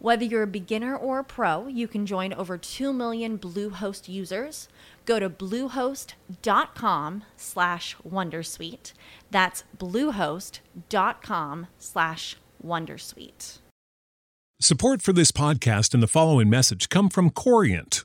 Whether you're a beginner or a pro, you can join over 2 million Bluehost users. Go to bluehost.com slash wondersuite. That's bluehost.com slash wondersuite. Support for this podcast and the following message come from Corient.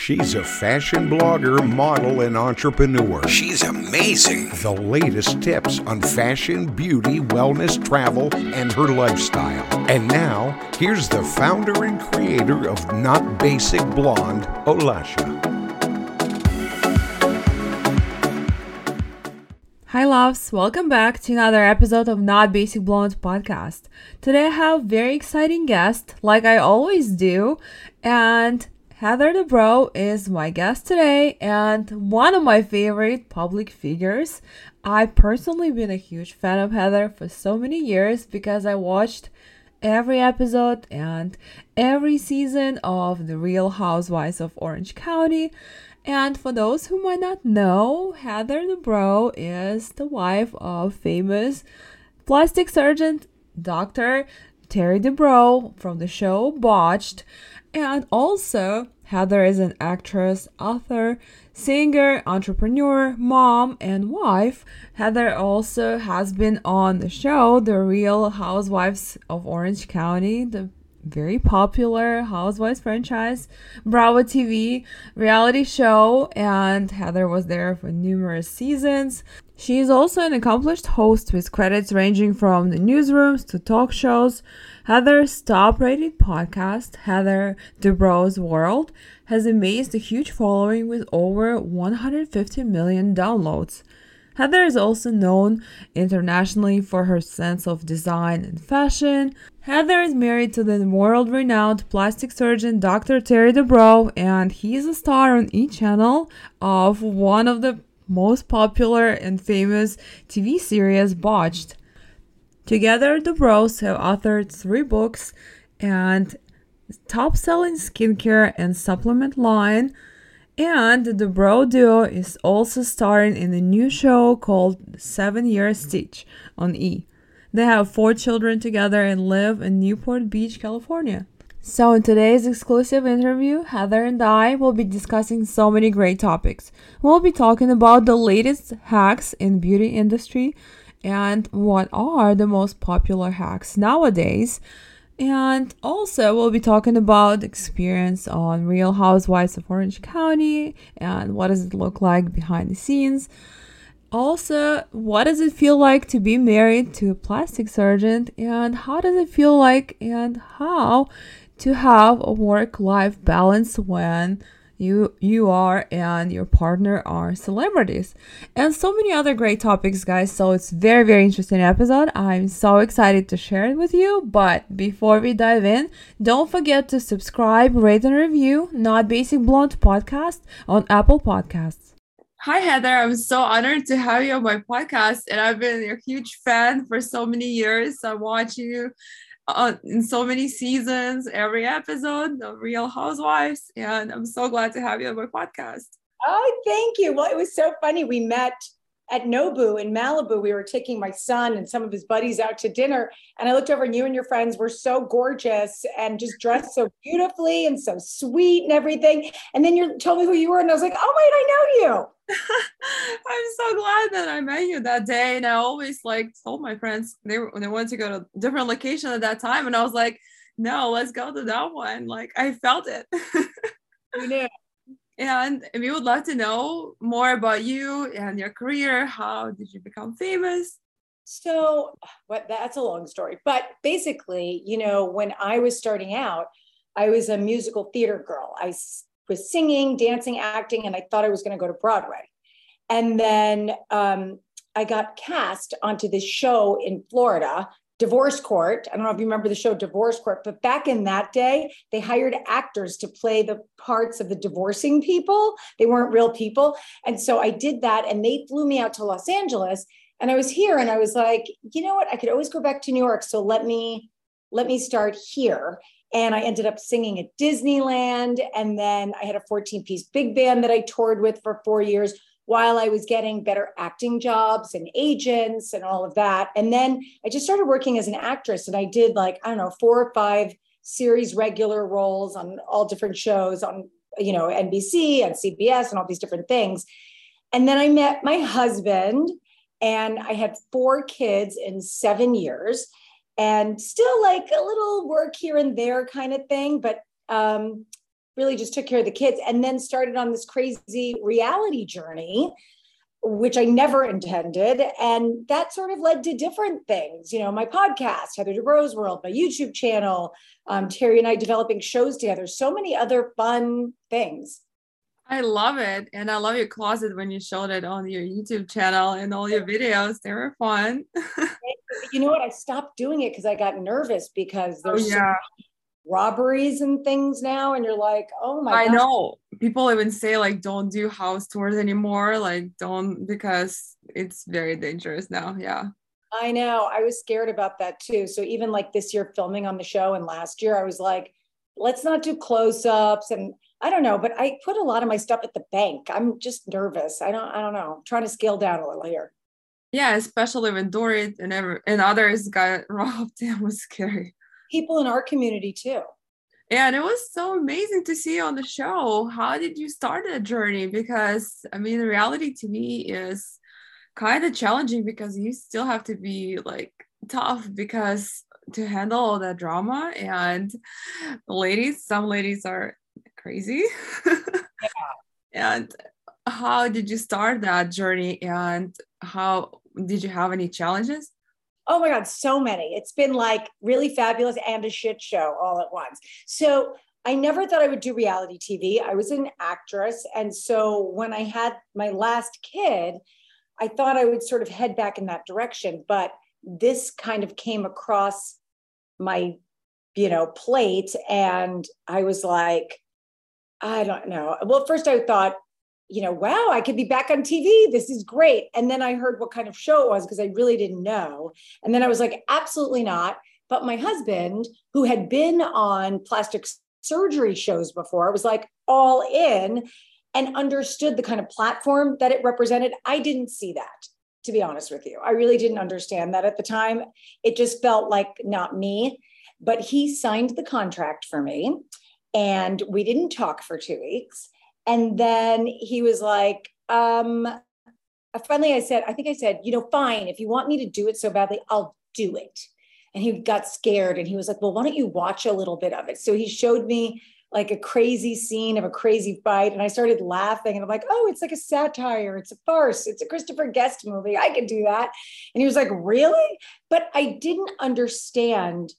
She's a fashion blogger, model, and entrepreneur. She's amazing. The latest tips on fashion, beauty, wellness, travel, and her lifestyle. And now, here's the founder and creator of Not Basic Blonde, Olasha. Hi, loves. Welcome back to another episode of Not Basic Blonde podcast. Today I have very exciting guest, like I always do, and Heather Dubrow is my guest today and one of my favorite public figures. I've personally been a huge fan of Heather for so many years because I watched every episode and every season of The Real Housewives of Orange County. And for those who might not know, Heather Dubrow is the wife of famous plastic surgeon Dr. Terry Dubrow from the show Botched. And also, Heather is an actress, author, singer, entrepreneur, mom, and wife. Heather also has been on the show The Real Housewives of Orange County, the very popular Housewives franchise, Bravo TV reality show, and Heather was there for numerous seasons. She is also an accomplished host with credits ranging from the newsrooms to talk shows. Heather's top rated podcast, Heather Dubrow's World, has amazed a huge following with over 150 million downloads. Heather is also known internationally for her sense of design and fashion. Heather is married to the world renowned plastic surgeon Dr. Terry Dubrow, and he is a star on E! channel of one of the most popular and famous TV series, Botched. Together, the Bros have authored three books and top selling skincare and supplement line. And the Bro Duo is also starring in a new show called Seven Year Stitch on E! They have four children together and live in Newport Beach, California. So, in today's exclusive interview, Heather and I will be discussing so many great topics. We'll be talking about the latest hacks in beauty industry and what are the most popular hacks nowadays. And also, we'll be talking about experience on Real Housewives of Orange County and what does it look like behind the scenes. Also, what does it feel like to be married to a plastic surgeon and how does it feel like and how to have a work life balance when you you are and your partner are celebrities and so many other great topics guys so it's very very interesting episode i'm so excited to share it with you but before we dive in don't forget to subscribe rate and review not basic blonde podcast on apple podcasts Hi, Heather. I'm so honored to have you on my podcast. And I've been a huge fan for so many years. I watch you uh, in so many seasons, every episode of Real Housewives. And I'm so glad to have you on my podcast. Oh, thank you. Well, it was so funny. We met at Nobu in Malibu. We were taking my son and some of his buddies out to dinner. And I looked over and you and your friends were so gorgeous and just dressed so beautifully and so sweet and everything. And then you told me who you were. And I was like, oh, wait, I know you. I'm so glad that I met you that day. And I always like told my friends they they wanted to go to a different location at that time. And I was like, no, let's go to that one. Like I felt it. you knew. And we would love to know more about you and your career. How did you become famous? So, what that's a long story. But basically, you know, when I was starting out, I was a musical theater girl. I was singing, dancing, acting, and I thought I was going to go to Broadway. And then um, I got cast onto this show in Florida, Divorce Court. I don't know if you remember the show Divorce Court, but back in that day, they hired actors to play the parts of the divorcing people. They weren't real people. And so I did that, and they flew me out to Los Angeles. And I was here, and I was like, you know what? I could always go back to New York. So let me let me start here. And I ended up singing at Disneyland. And then I had a 14 piece big band that I toured with for four years while I was getting better acting jobs and agents and all of that. And then I just started working as an actress and I did like, I don't know, four or five series regular roles on all different shows on, you know, NBC and CBS and all these different things. And then I met my husband and I had four kids in seven years and still like a little work here and there kind of thing, but um, really just took care of the kids and then started on this crazy reality journey which I never intended. And that sort of led to different things, you know, my podcast, Heather Dubrow's World, my YouTube channel, um, Terry and I developing shows together, so many other fun things. I love it. And I love your closet when you showed it on your YouTube channel and all your videos. They were fun. you know what? I stopped doing it because I got nervous because oh, there's oh, yeah. so robberies and things now. And you're like, oh my I gosh. know. People even say like don't do house tours anymore. Like don't because it's very dangerous now. Yeah. I know. I was scared about that too. So even like this year filming on the show and last year, I was like, let's not do close-ups and I don't know, but I put a lot of my stuff at the bank. I'm just nervous. I don't I don't know. I'm trying to scale down a little here. Yeah, especially when Dorit and ever and others got robbed. It was scary. People in our community too. Yeah, and it was so amazing to see you on the show. How did you start that journey? Because I mean, reality to me is kind of challenging because you still have to be like tough because to handle all that drama and ladies, some ladies are crazy. yeah. And how did you start that journey and how did you have any challenges? Oh my God, so many. It's been like really fabulous and a shit show all at once. So I never thought I would do reality TV. I was an actress. And so when I had my last kid, I thought I would sort of head back in that direction. But this kind of came across my, you know, plate. And I was like, I don't know. Well, first I thought, you know, wow, I could be back on TV. This is great. And then I heard what kind of show it was because I really didn't know. And then I was like, absolutely not. But my husband, who had been on plastic surgery shows before, was like all in and understood the kind of platform that it represented. I didn't see that, to be honest with you. I really didn't understand that at the time. It just felt like not me. But he signed the contract for me. And we didn't talk for two weeks. And then he was like, um, finally I said, I think I said, you know, fine, if you want me to do it so badly, I'll do it. And he got scared and he was like, well, why don't you watch a little bit of it? So he showed me like a crazy scene of a crazy fight. And I started laughing and I'm like, oh, it's like a satire. It's a farce. It's a Christopher Guest movie. I could do that. And he was like, really? But I didn't understand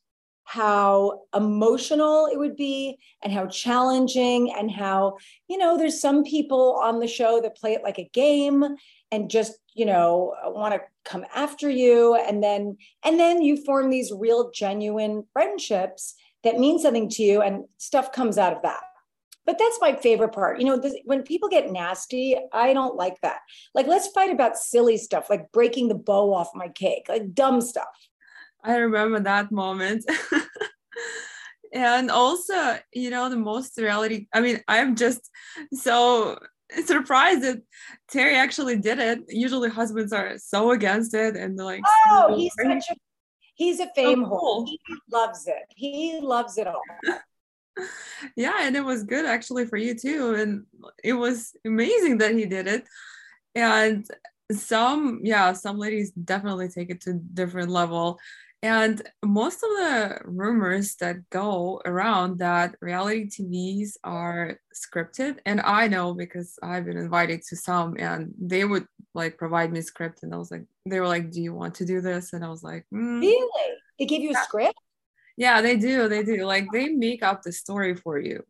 how emotional it would be and how challenging and how you know there's some people on the show that play it like a game and just you know want to come after you and then and then you form these real genuine friendships that mean something to you and stuff comes out of that but that's my favorite part. You know, this, when people get nasty, I don't like that. Like, let's fight about silly stuff, like breaking the bow off my cake, like dumb stuff. I remember that moment. and also, you know, the most reality, I mean, I'm just so surprised that Terry actually did it. Usually husbands are so against it and like Oh, so he's such a he's a fame so cool. He loves it. He loves it all yeah and it was good actually for you too and it was amazing that he did it and some yeah some ladies definitely take it to different level and most of the rumors that go around that reality tvs are scripted and i know because i've been invited to some and they would like provide me script and i was like they were like do you want to do this and i was like mm. really they give you a script yeah, they do. They do. Like they make up the story for you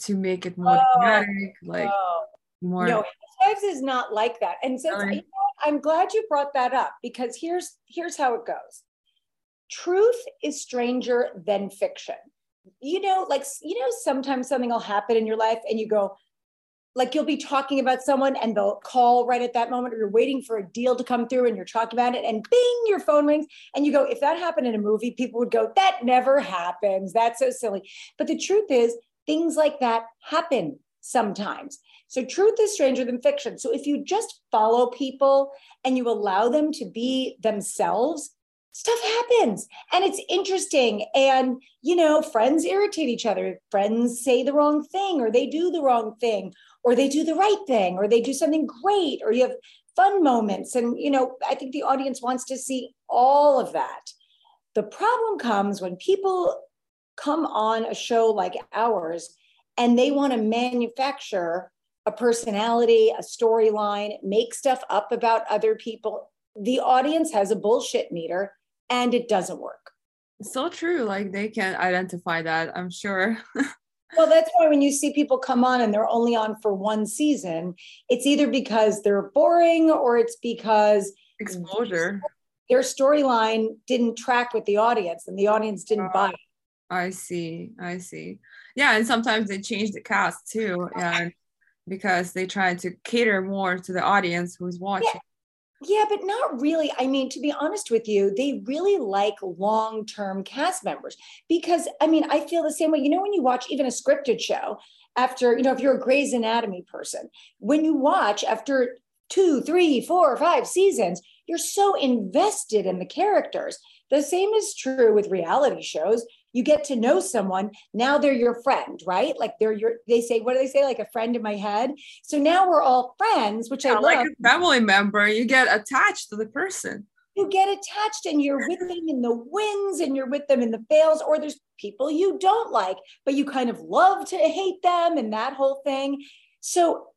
to make it more oh, dramatic, like oh. more. No, Housewives is not like that. And since you know, I'm glad you brought that up because here's here's how it goes. Truth is stranger than fiction. You know, like you know, sometimes something will happen in your life, and you go, like you'll be talking about someone and they'll call right at that moment or you're waiting for a deal to come through and you're talking about it and bing your phone rings and you go if that happened in a movie people would go that never happens. That's so silly. But the truth is things like that happen sometimes. So truth is stranger than fiction. So if you just follow people and you allow them to be themselves stuff happens. And it's interesting. And you know friends irritate each other. Friends say the wrong thing or they do the wrong thing or they do the right thing or they do something great or you have fun moments. And you know i think the audience wants to see all of that. The problem comes when people come on a show like ours and they want to manufacture a personality a storyline make stuff up about other people. The audience has a bullshit meter and it doesn't work so true like they can identify that i'm sure Well, that's why when you see people come on and they're only on for one season, it's either because they're boring or it's because exposure. Their storyline didn't track with the audience and the audience didn't oh, buy it. I see. I see. Yeah. And sometimes they change the cast too. And because they try to cater more to the audience who's watching. Yeah. Yeah, but not really. I mean, to be honest with you, they really like long term cast members because, I mean, I feel the same way. You know, when you watch even a scripted show, after, you know, if you're a Grey's Anatomy person, when you watch after two, three, four, five seasons, you're so invested in the characters. The same is true with reality shows you get to know someone now they're your friend right? Like they're your they say what do they say? Like a friend in my head. So now we're all friends which yeah, i love. like a family member you get attached to the person. You get attached and you're with them in the wins and you're with them in the fails or there's people you don't like but you kind of love to hate them and that whole thing. So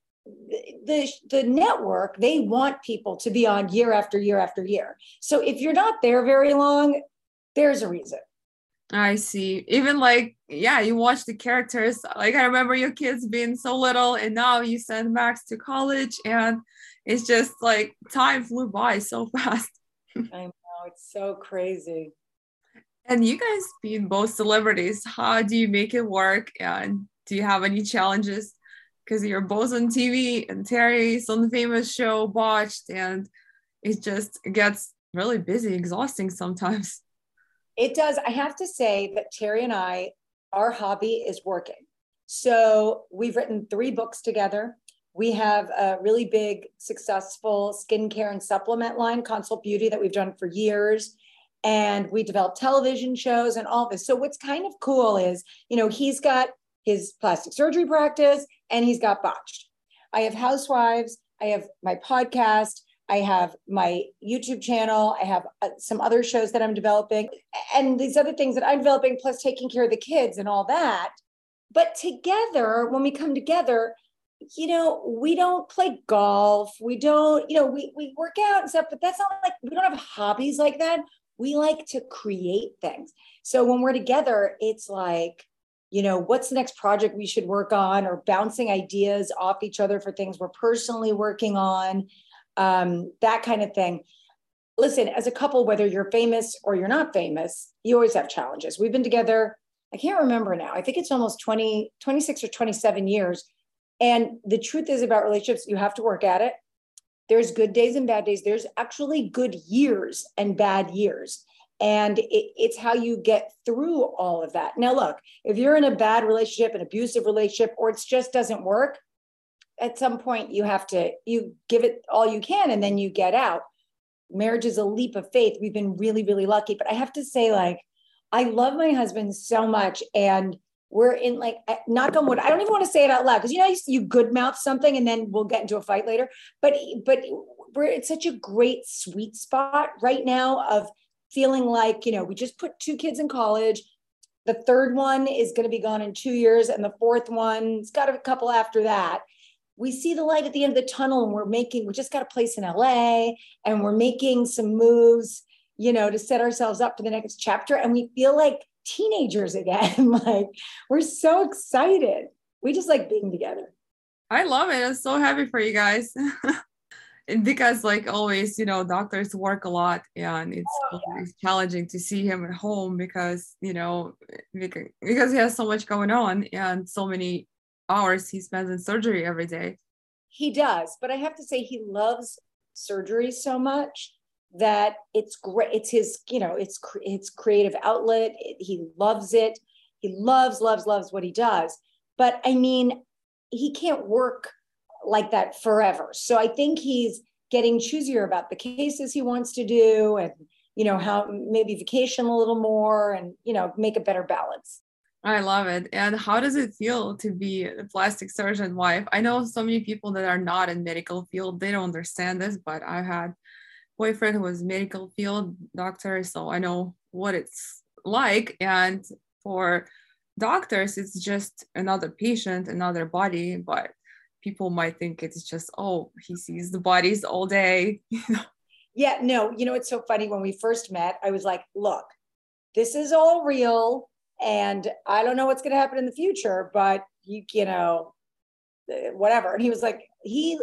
the the network they want people to be on year after year after year. So if you're not there very long there's a reason I see. Even like, yeah, you watch the characters. Like, I remember your kids being so little, and now you send Max to college, and it's just like time flew by so fast. I know, it's so crazy. And you guys being both celebrities, how do you make it work? And do you have any challenges? Because you're both on TV, and Terry's on the famous show, Botched, and it just gets really busy, exhausting sometimes. It does. I have to say that Terry and I, our hobby is working. So we've written three books together. We have a really big, successful skincare and supplement line, Consult Beaute, that we've done for years. And we develop television shows and all this. So what's kind of cool is, you know, he's got his plastic surgery practice and he's got botched. I have housewives. I have my podcast. I have my YouTube channel. I have uh, some other shows that I'm developing and these other things that I'm developing, plus taking care of the kids and all that. But together, when we come together, you know, we don't play golf. We don't, you know, we, we work out and stuff, but that's not like we don't have hobbies like that. we like to create things. So when we're together, it's like, you know, what's the next project we should work on, or bouncing ideas off each other for things we're personally working on, um, that kind of thing. Listen, as a couple, whether you're famous or you're not famous, you always have challenges. We've been together, I can't remember now. I think it's almost 20, 26 or 27 years. And the truth is about relationships, you have to work at it. There's good days and bad days. There's actually good years and bad years. And it, it's how you get through all of that. Now, look, if you're in a bad relationship, an abusive relationship, or it just doesn't work, at some point you have to you give it all you can and then you get out marriage is a leap of faith we've been really really lucky but i have to say like i love my husband so much and we're in like knock on wood. I don't even want to say it out loud because you know you good mouth something and then we'll get into a fight later. But but we're it's such a great sweet spot right now of feeling like you know we just put two kids in college. The third one is going to be gone in two years, and the fourth one's got a couple after that. We see the light at the end of the tunnel, and we're making. We just got a place in LA, and we're making some moves, you know, to set ourselves up for the next chapter. And we feel like teenagers again. like we're so excited. We just like being together. I love it. I'm so happy for you guys. and because like always, you know, doctors work a lot and it's oh, yeah. challenging to see him at home because, you know, because, because he has so much going on and so many hours he spends in surgery every day. He does, but I have to say he loves surgery so much that it's great it's his you know it's it's creative outlet. He loves it. He loves loves loves what he does. But i mean he can't work like that forever. So i think he's getting choosier about the cases he wants to do and you know how maybe vacation a little more and you know make a better balance I love it. And how does it feel to be a plastic surgeon wife? I know so many people that are not in medical field, they don't understand this, but I've had boyfriend who was medical field doctor, so I know what it's like. And for doctors, it's just another patient, another body, but people might think it's just, oh, he sees the bodies all day. yeah, no, you know, it's so funny. When we first met, I was like, look, this is all real. And I don't know what's going to happen in the future, but you, you know, eh, whatever. And he was like, he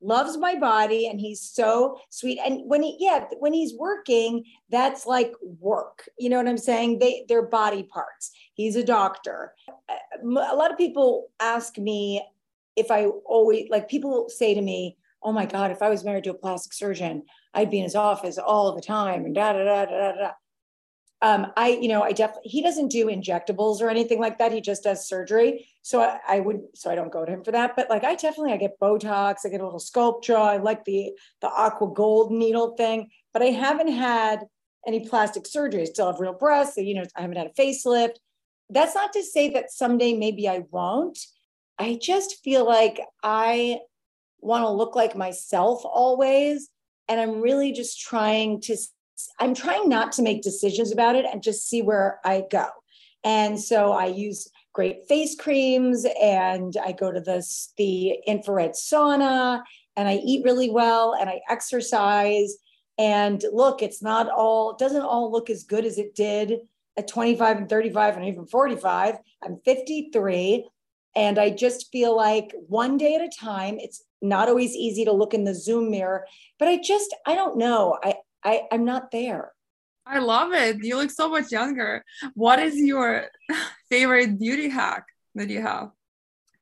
loves my body and he's so sweet. And when he yeah when he's working that's like work. You know what i'm saying? They they're body parts. He's a doctor. A lot of people ask me if i always like people say to me oh my god if i was married to a plastic surgeon i'd be in his office all the time and da da da da da da um, I, you know, I definitely, he doesn't do injectables or anything like that. He just does surgery. So I, I, would, so I don't go to him for that. But like, I definitely, I get Botox, I get a little Sculptra. I like the, the aqua gold needle thing, but I haven't had any plastic surgery. I still have real breasts. So, you know, I haven't had a facelift. That's not to say that someday maybe I won't. I just feel like I want to look like myself always. And I'm really just trying to I'm trying not to make decisions about it and just see where I go. And so I use great face creams and I go to the, the infrared sauna and I eat really well and I exercise. And look, it's not all, doesn't all look as good as it did at 25 and 35 and even 45. I'm 53 and I just feel like one day at a time, it's not always easy to look in the Zoom mirror, but I just, I don't know. I, I, I'm not there. I love it. You look so much younger. What is your favorite beauty hack that you have?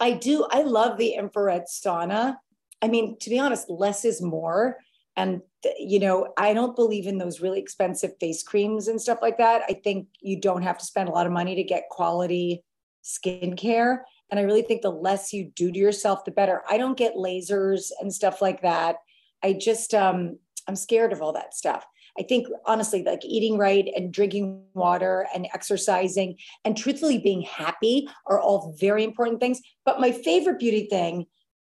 I do. I love the infrared sauna. I mean, to be honest, less is more. And, you know, I don't believe in those really expensive face creams and stuff like that. I think you don't have to spend a lot of money to get quality skincare. And I really think the less you do to yourself, the better. I don't get lasers and stuff like that. I just, um, I'm scared of all that stuff. I think honestly, like eating right and drinking water and exercising and truthfully being happy are all very important things. But my favorite beauty thing,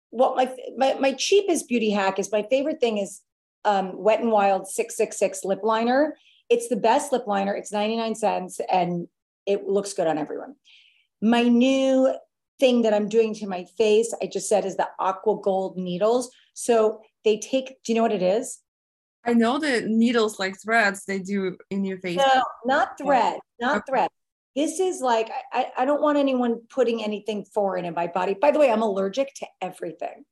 what my, my, my cheapest beauty hack is my favorite thing is um, Wet and Wild 666 lip liner. It's the best lip liner. It's 99 cents and it looks good on everyone. My new thing that I'm doing to my face, I just said is the aqua gold needles. So they take, do you know what it is? I know the needles like threads they do in your face. No, not thread, not thread. This is like, I, I don't want anyone putting anything foreign in my body. By the way, I'm allergic to everything,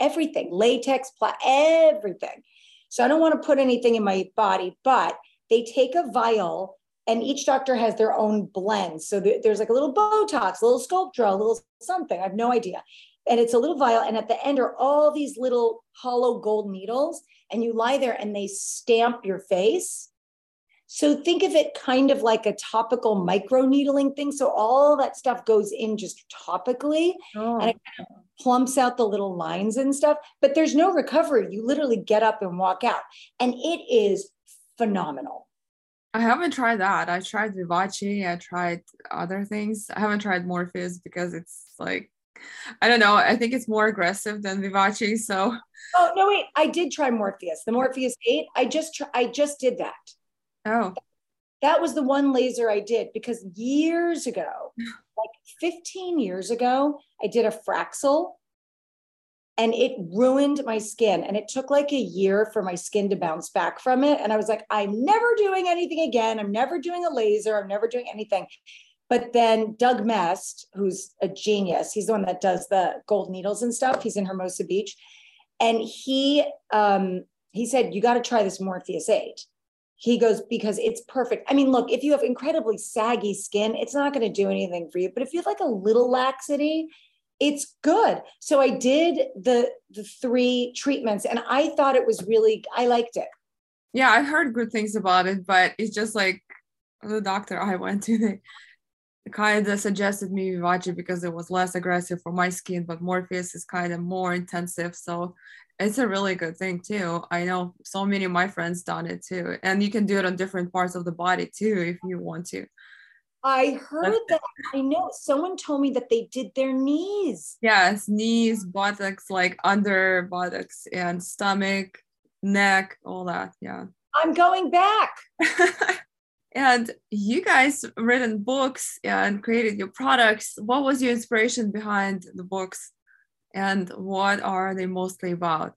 everything, latex, pla- everything. So I don't want to put anything in my body, but they take a vial and each doctor has their own blend. So there's like a little Botox, a little Sculptra, a little something. I have no idea. And it's a little vial. And at the end are all these little hollow gold needles. And you lie there and they stamp your face. So think of it kind of like a topical micro needling thing. So all that stuff goes in just topically oh. and it kind of plumps out the little lines and stuff. But there's no recovery. You literally get up and walk out. And it is phenomenal. I haven't tried that. I tried Vivace. I tried other things. I haven't tried Morpheus because it's like, I don't know. I think it's more aggressive than Vivace. So. Oh no! Wait, I did try Morpheus. The Morpheus Eight. I just tr- I just did that. Oh. That was the one laser I did because years ago, like 15 years ago, I did a Fraxel and it ruined my skin. And it took like a year for my skin to bounce back from it. And I was like, I'm never doing anything again. I'm never doing a laser. I'm never doing anything. But then Doug Mest, who's a genius, he's the one that does the gold needles and stuff. He's in Hermosa Beach. And he um, he said, You got to try this Morpheus 8. He goes, because it's perfect. I mean, look, if you have incredibly saggy skin, it's not going to do anything for you. But if you have like a little laxity, it's good. So I did the the three treatments and I thought it was really I liked it. Yeah, I heard good things about it, but it's just like the doctor I went to they kind of suggested me Vivace because it was less aggressive for my skin, but Morpheus is kind of more intensive. So it's a really good thing too. I know so many of my friends done it too. And you can do it on different parts of the body too if you want to. I heard that. I know someone told me that they did their knees. Yes, knees, buttocks, like under buttocks and stomach, neck, all that. Yeah. I'm going back. and you guys written books and created your products. What was your inspiration behind the books and what are they mostly about?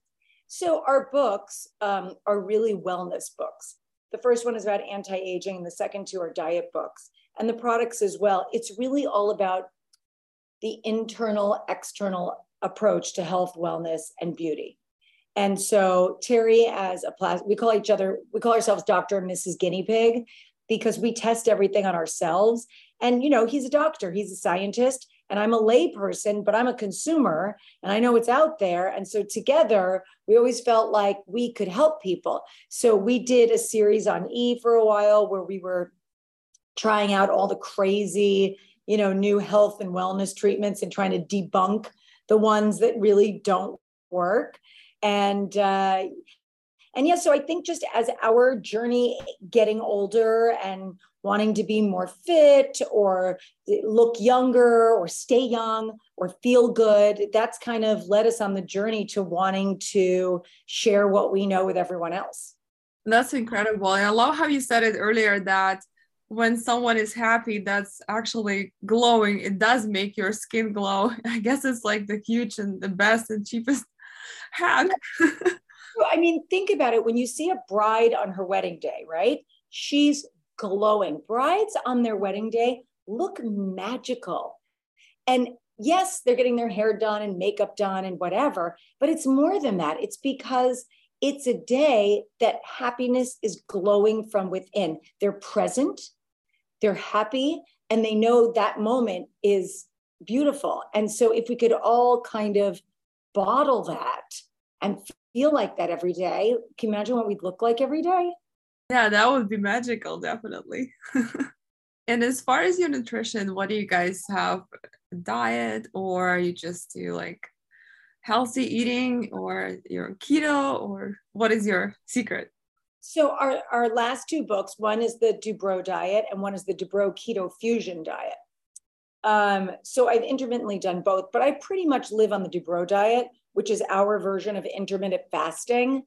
So our books um, are really wellness books. The first one is about anti-aging and the second two are diet books and the products as well. It's really all about the internal, external approach to health, wellness, and beauty. And so Terry, as a plastic, we call each other, we call ourselves Dr. and Mrs. Guinea Pig because we test everything on ourselves. And, you know, he's a doctor, he's a scientist, and I'm a layperson, but I'm a consumer and I know it's out there. And so together, we always felt like we could help people. So we did a series on E for a while where we were trying out all the crazy, you know, new health and wellness treatments and trying to debunk the ones that really don't work. And uh, and yeah, so I think just as our journey getting older and wanting to be more fit or look younger or stay young or feel good, that's kind of led us on the journey to wanting to share what we know with everyone else. That's incredible. I love how you said it earlier that when someone is happy that's actually glowing it does make your skin glow i guess it's like the huge and the best and cheapest hack i mean think about it. When you see a bride on her wedding day right? She's glowing. Brides on their wedding day look magical. And yes they're getting their hair done and makeup done and whatever but it's more than that. It's because it's a day that happiness is glowing from within. They're present, they're happy and they know that moment is beautiful. And so if we could all kind of bottle that and feel like that every day, can you imagine what we'd look like every day? Yeah, that would be magical, definitely. and as far as your nutrition, what do you guys have? Diet or you just do like healthy eating or you're keto or what is your secret? So our, our last two books, one is the Dubrow diet and one is the Dubrow keto fusion diet. Um, so I've intermittently done both, but I pretty much live on the Dubrow diet, which is our version of intermittent fasting.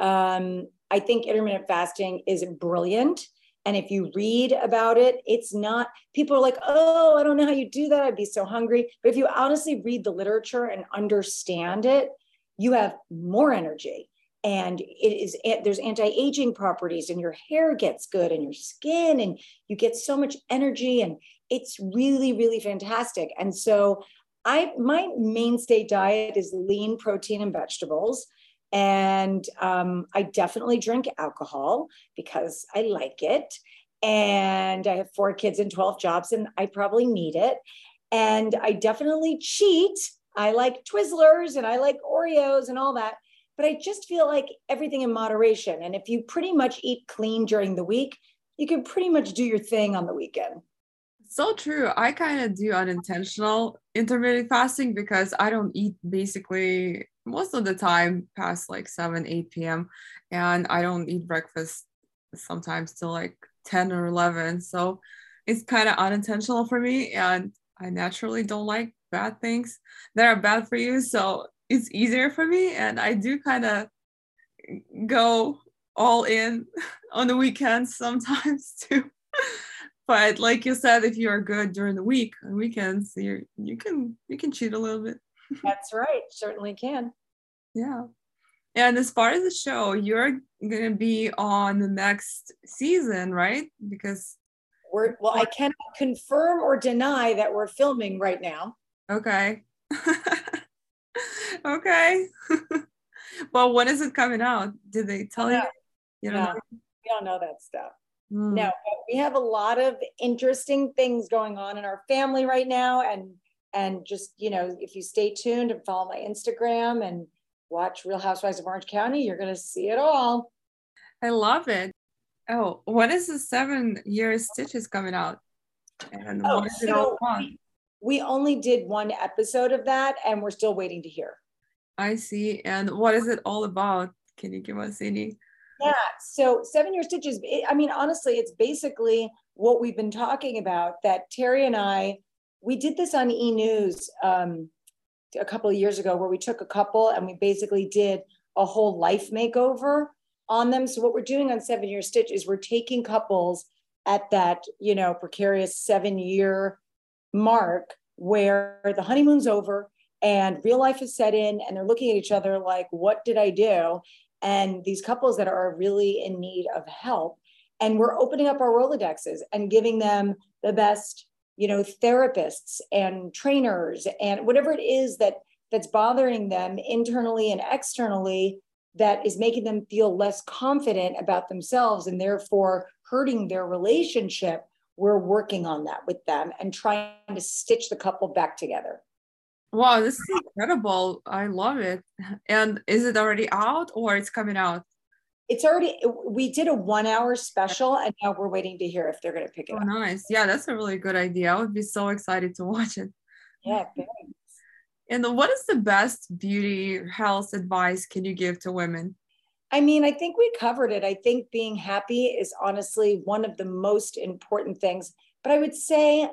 Um, I think intermittent fasting is brilliant. And if you read about it, it's not, people are like, oh, I don't know how you do that. I'd be so hungry. But if you honestly read the literature and understand it, you have more energy and it is there's anti-aging properties and your hair gets good and your skin and you get so much energy and it's really really fantastic. And so i my mainstay diet is lean protein and vegetables. And um, i definitely drink alcohol because i like it. And i have four kids and 12 jobs and i probably need it. And i definitely cheat. I like twizzlers and i like oreos and all that. But I just feel like everything in moderation. And if you pretty much eat clean during the week, you can pretty much do your thing on the weekend. So true. I kind of do unintentional intermittent fasting because I don't eat basically most of the time past like 7, 8 p.m. And I don't eat breakfast sometimes till like 10 or 11. So it's kind of unintentional for me. And I naturally don't like bad things that are bad for you. So it's easier for me and I do kind of go all in on the weekends sometimes too. but like you said, if you are good during the week on weekends, you you can you can cheat a little bit. That's right, certainly can. Yeah. And as far as the show, you're gonna be on the next season, right? Because we're well, I cannot confirm or deny that we're filming right now. Okay. okay. well, when is it coming out? Did they tell you? You don't no, know? We don't know that stuff. Mm. No, we have a lot of interesting things going on in our family right now. And and just, you know, if you stay tuned and follow my Instagram and watch Real Housewives of Orange County, you're gonna see it all. I love it. Oh, what is the seven year stitches coming out? And oh, what is so it all on? We only did one episode of that and we're still waiting to hear. I see. And what is it all about? Can you give us any? Yeah. So seven year stitches. It, I mean, honestly, it's basically what we've been talking about. That Terry and I, we did this on E News um, a couple of years ago, where we took a couple and we basically did a whole life makeover on them. So what we're doing on Seven Year Stitch is we're taking couples at that you know precarious seven year mark where the honeymoon's over and real life is set in and they're looking at each other like what did i do and these couples that are really in need of help and we're opening up our rolodexes and giving them the best you know therapists and trainers and whatever it is that that's bothering them internally and externally that is making them feel less confident about themselves and therefore hurting their relationship we're working on that with them and trying to stitch the couple back together Wow, this is incredible. I love it. And is it already out or it's coming out? It's already, we did a one hour special and now we're waiting to hear if they're going to pick it oh, up. nice. Yeah, that's a really good idea. I would be so excited to watch it. Yeah, thanks. And what is the best beauty health advice can you give to women? I mean, I think we covered it. I think being happy is honestly one of the most important things. But I would say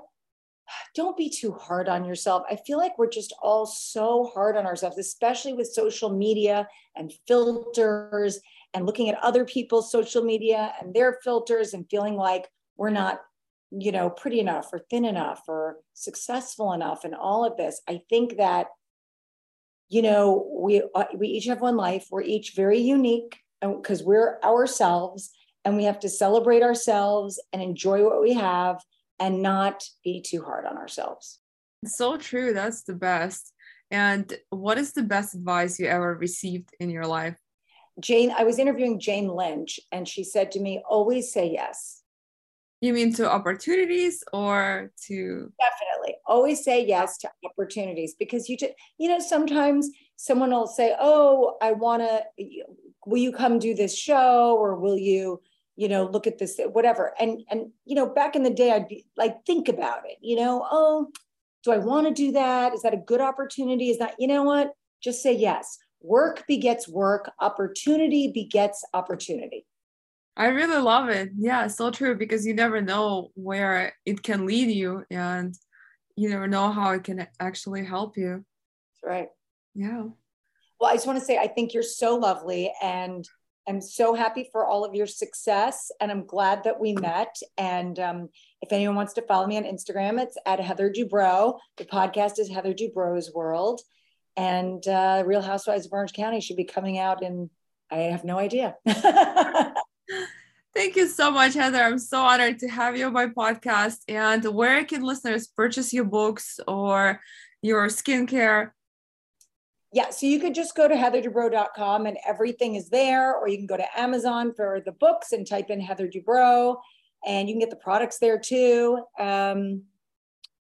don't be too hard on yourself. I feel like we're just all so hard on ourselves, especially with social media and filters and looking at other people's social media and their filters and feeling like we're not, you know, pretty enough or thin enough or successful enough and all of this. I think that you know, we uh, we each have one life. We're each very unique because we're ourselves and we have to celebrate ourselves and enjoy what we have and not be too hard on ourselves. So true. That's the best. And what is the best advice you ever received in your life? Jane, I was interviewing Jane Lynch, and she said to me, always say yes. You mean to opportunities or to? Definitely. Always say yes to opportunities because you just, you know, sometimes someone will say, Oh, I want to, will you come do this show or will you, you know look at this whatever. And and you know back in the day i'd be like think about it you know oh do i want to do that? Is that a good opportunity? Is that you know what? Just say yes. Work begets work opportunity begets opportunity. I really love it. Yeah so true because you never know where it can lead you and you never know how it can actually help you. That's right. Yeah. Well i just want to say i think you're so lovely and I'm so happy for all of your success and I'm glad that we met. And um, if anyone wants to follow me on Instagram, it's at Heather Dubrow. The podcast is Heather Dubrow's World. And uh, Real Housewives of Orange County should be coming out in I have no idea. Thank you so much, Heather. I'm so honored to have you on my podcast. And where can listeners purchase your books or your skincare? Yeah, so you could just go to heatherdubrow.com and everything is there, or you can go to Amazon for the books and type in Heather Dubrow, and you can get the products there too. Um,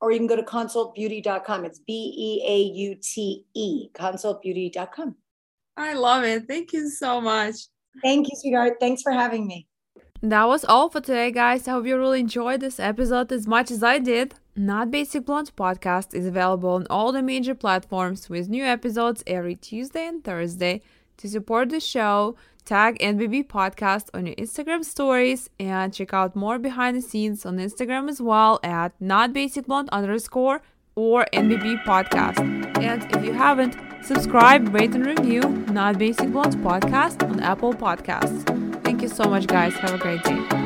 or you can go to consultbeaute.com. It's B E A U T E, consultbeaute.com. I love it. Thank you so much. Thank you, sweetheart. Thanks for having me. That was all for today, guys. I hope you really enjoyed this episode as much as I did. Not Basic Blonde podcast is available on all the major platforms with new episodes every Tuesday and Thursday. To support the show, tag NBB Podcast on your Instagram stories and check out more behind the scenes on Instagram as well at Not Basic Blonde underscore or NBB Podcast. And if you haven't, subscribe, rate, and review Not Basic Blonde podcast on Apple Podcasts. Thank you so much, guys. Have a great day.